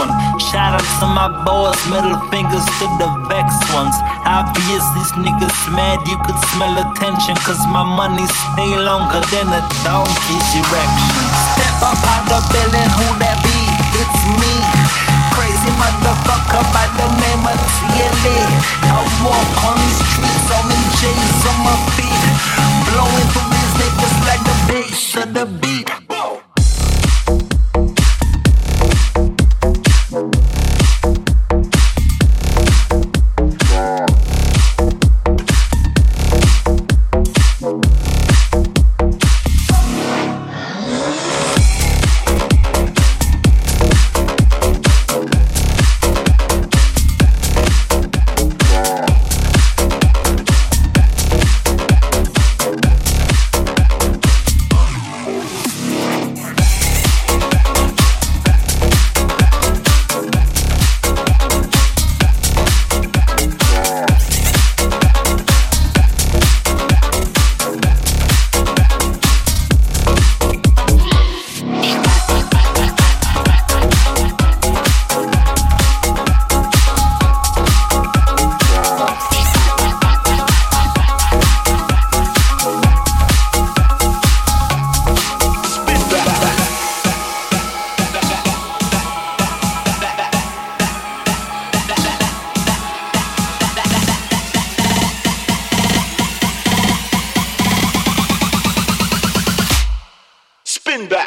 one. Shout out to my boys, middle fingers to the vex ones. Obvious these niggas mad, you could smell attention. Cause my money stay longer than a donkey's erection. Step up out the building, who that be? It's me. Crazy motherfucker by the name of TLA. I walk on these streets, I'm in chains on my feet. Blowing through these niggas like the bass of the beat.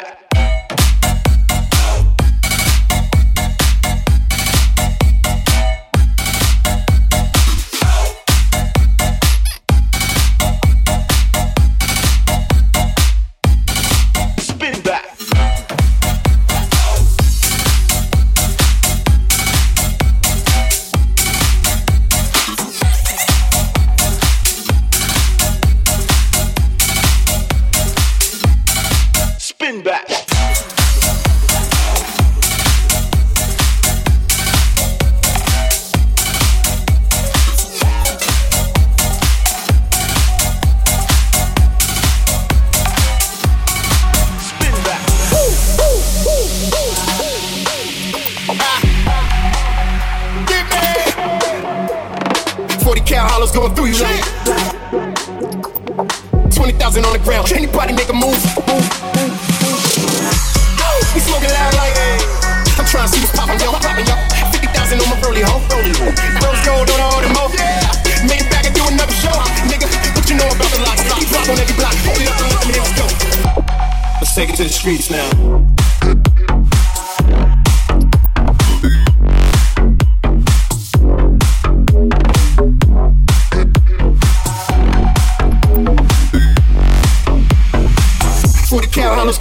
back. thousand on the ground. Anybody make a move? We smoking loud like I'm trying to see what's popping, yo, popping, yo. Fifty thousand on my rollie, ho, rollie. Rose gold on all the mo, yeah. Made it back and do another show, nigga. What you know about the locks? Lock, block on every block. Hold it up, let me go. Let's take it to the streets now.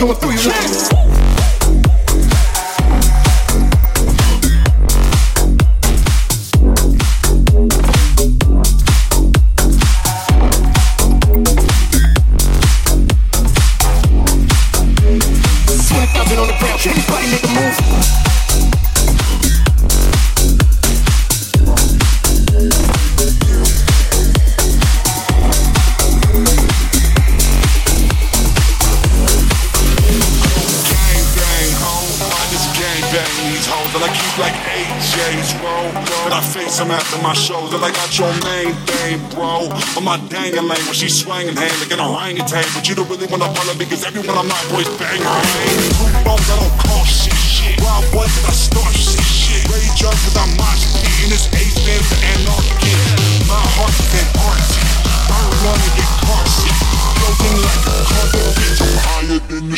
going through legs some after my shows. That I got your main thing, bro. On my dangling when she's swinging hand like an orangutan. But you don't really wanna follow cause every one of my boys bang her Two phones, I don't call shit, shit. Wild boys, I start shit, shit. Rage up with I mosh pit. In this eight band for anarchy. My heart is Antarctic. I don't wanna get car sick. Floating like a carpet, bitch. I'm higher than the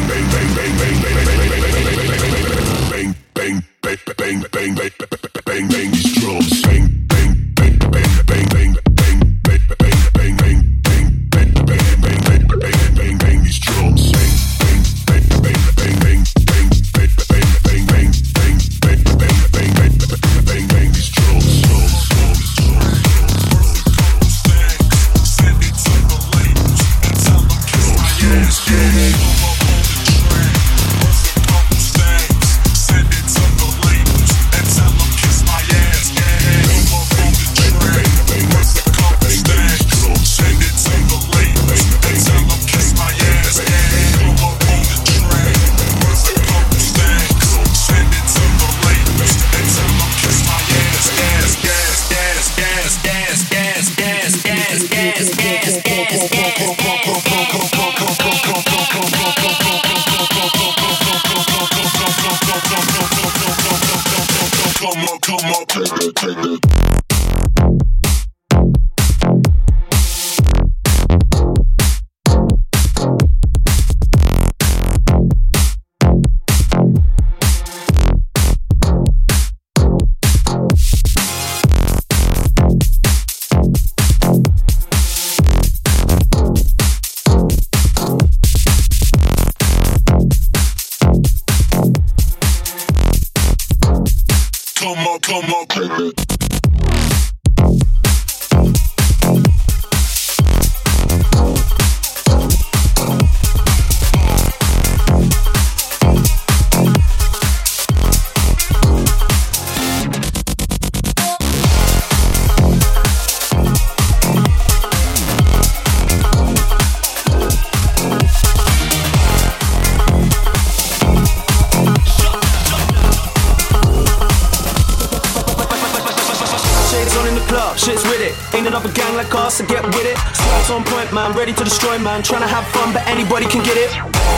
Starship. man, ready to destroy, man. trying to have fun, but anybody can get it.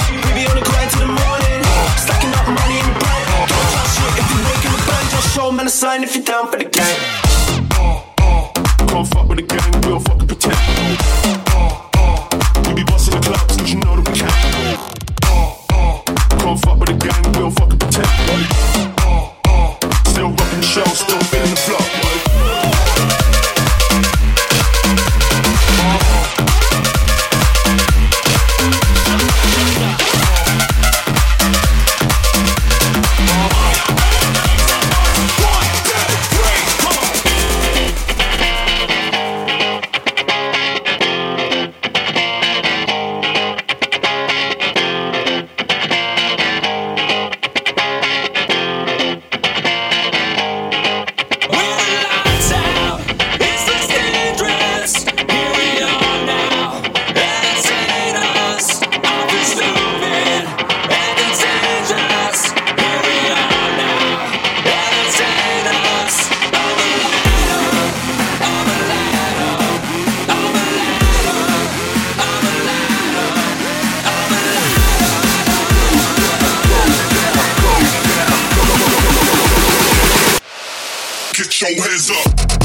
We be on the grind till the morning, stacking up money in the bank. Don't trust shit if you wake in the bank, just show man a sign if you're down for the gang. Get your hands up.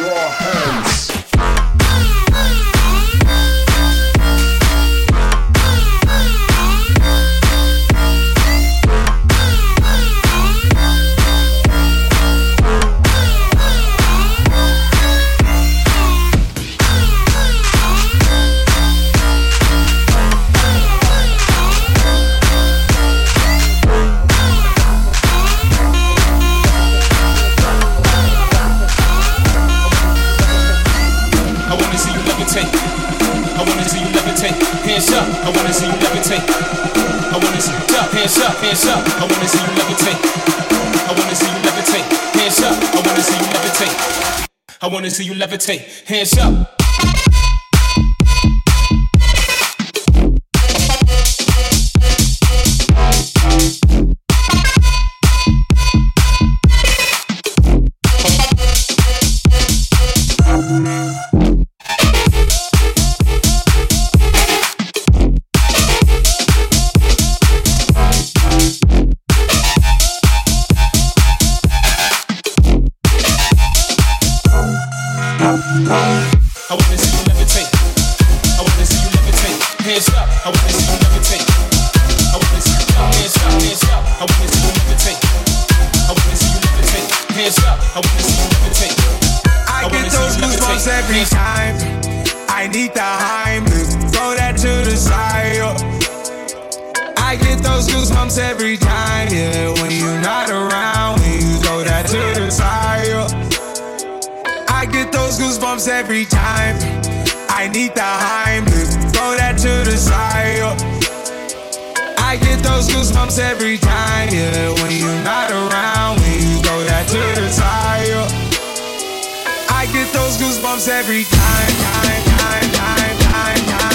your hands. Hands up. I wanna see you levitate. I wanna see you levitate. Hands up, I wanna see you levitate. I wanna see you levitate. Hands up. I get those goosebumps every time, yeah. When you're not around, when you throw that to the side, yeah. I get those goosebumps every time. I need the high. throw that to the side, yeah. I get those goosebumps every time, yeah. When you're not around, when you throw that to the side, yeah. I get those goosebumps every time, time, time, time, time, time.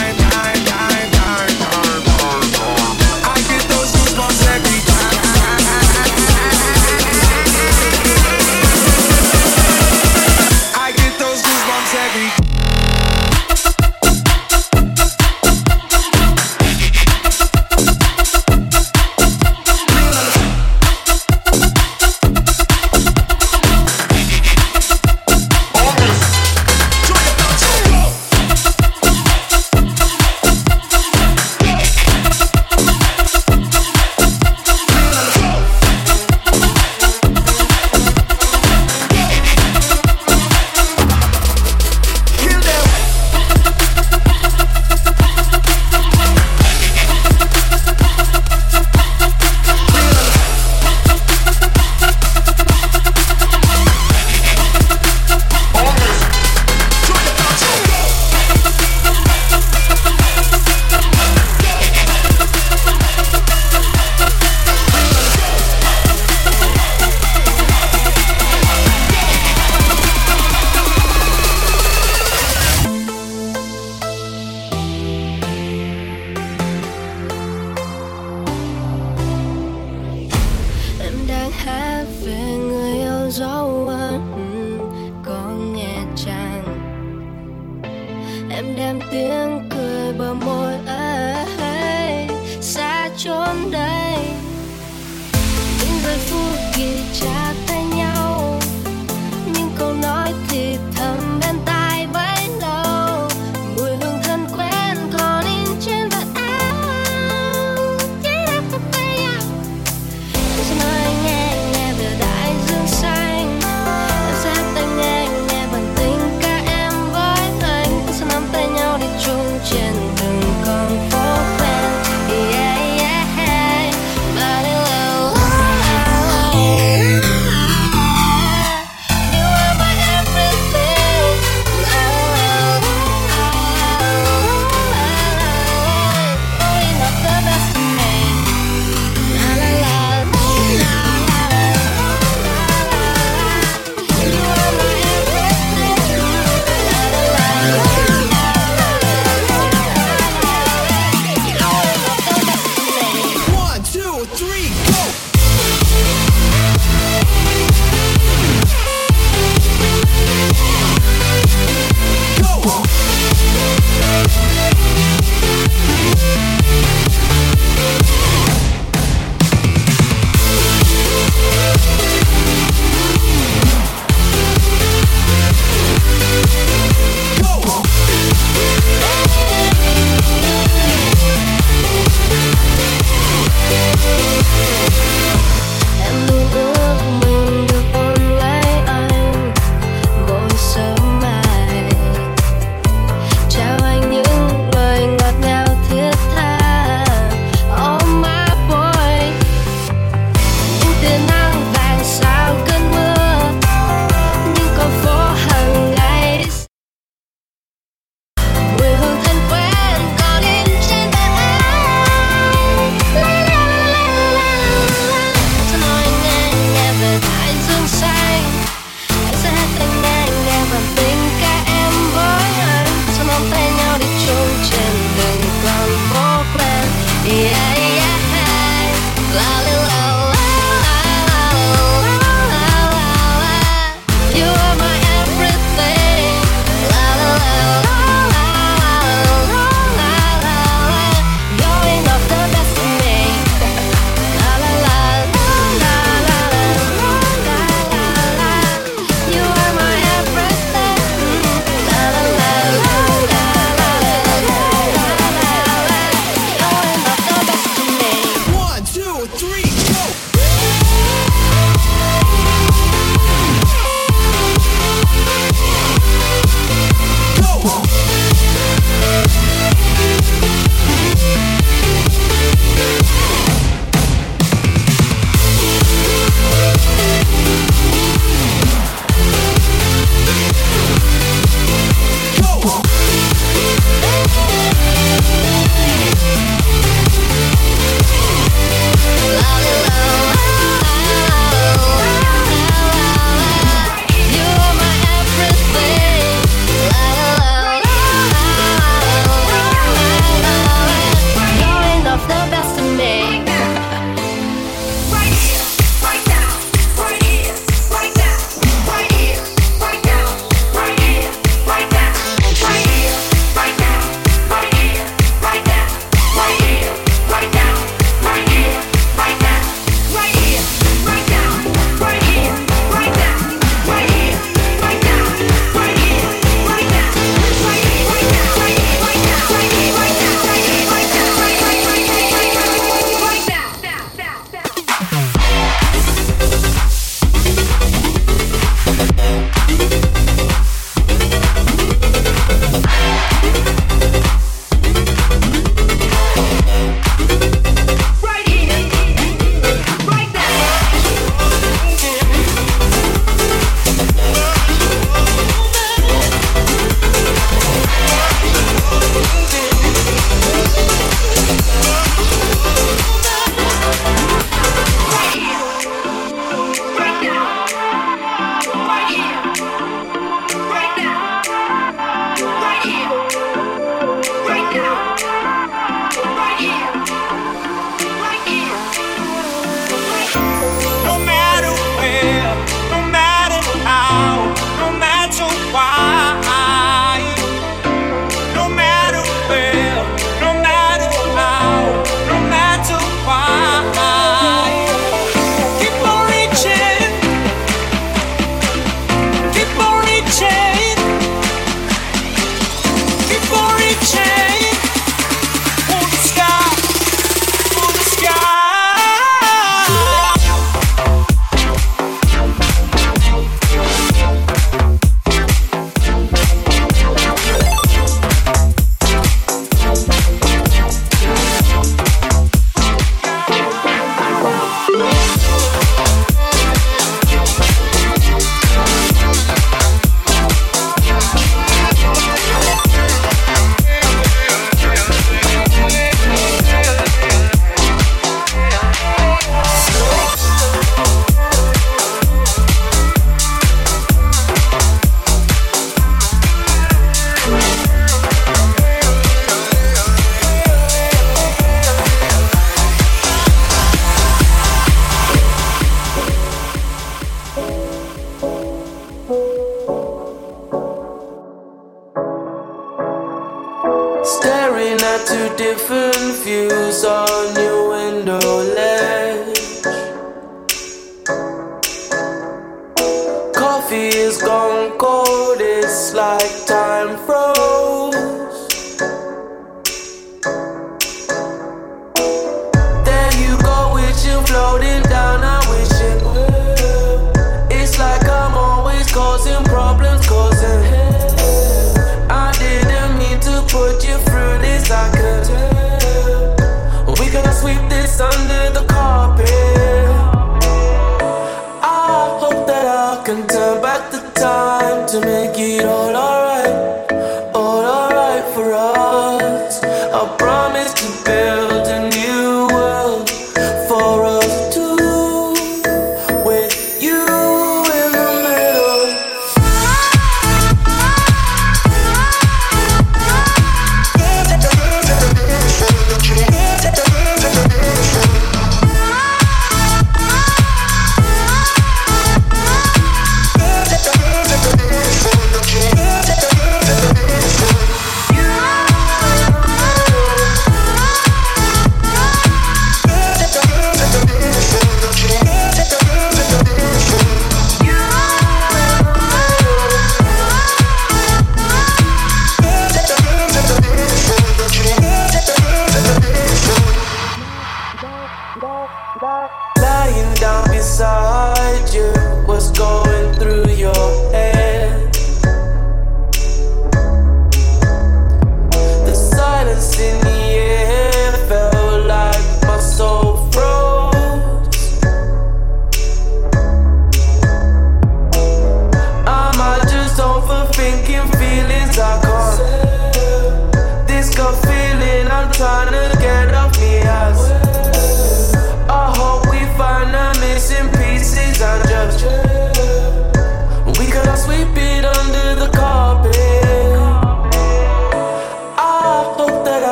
Staring at two different views on your window ledge.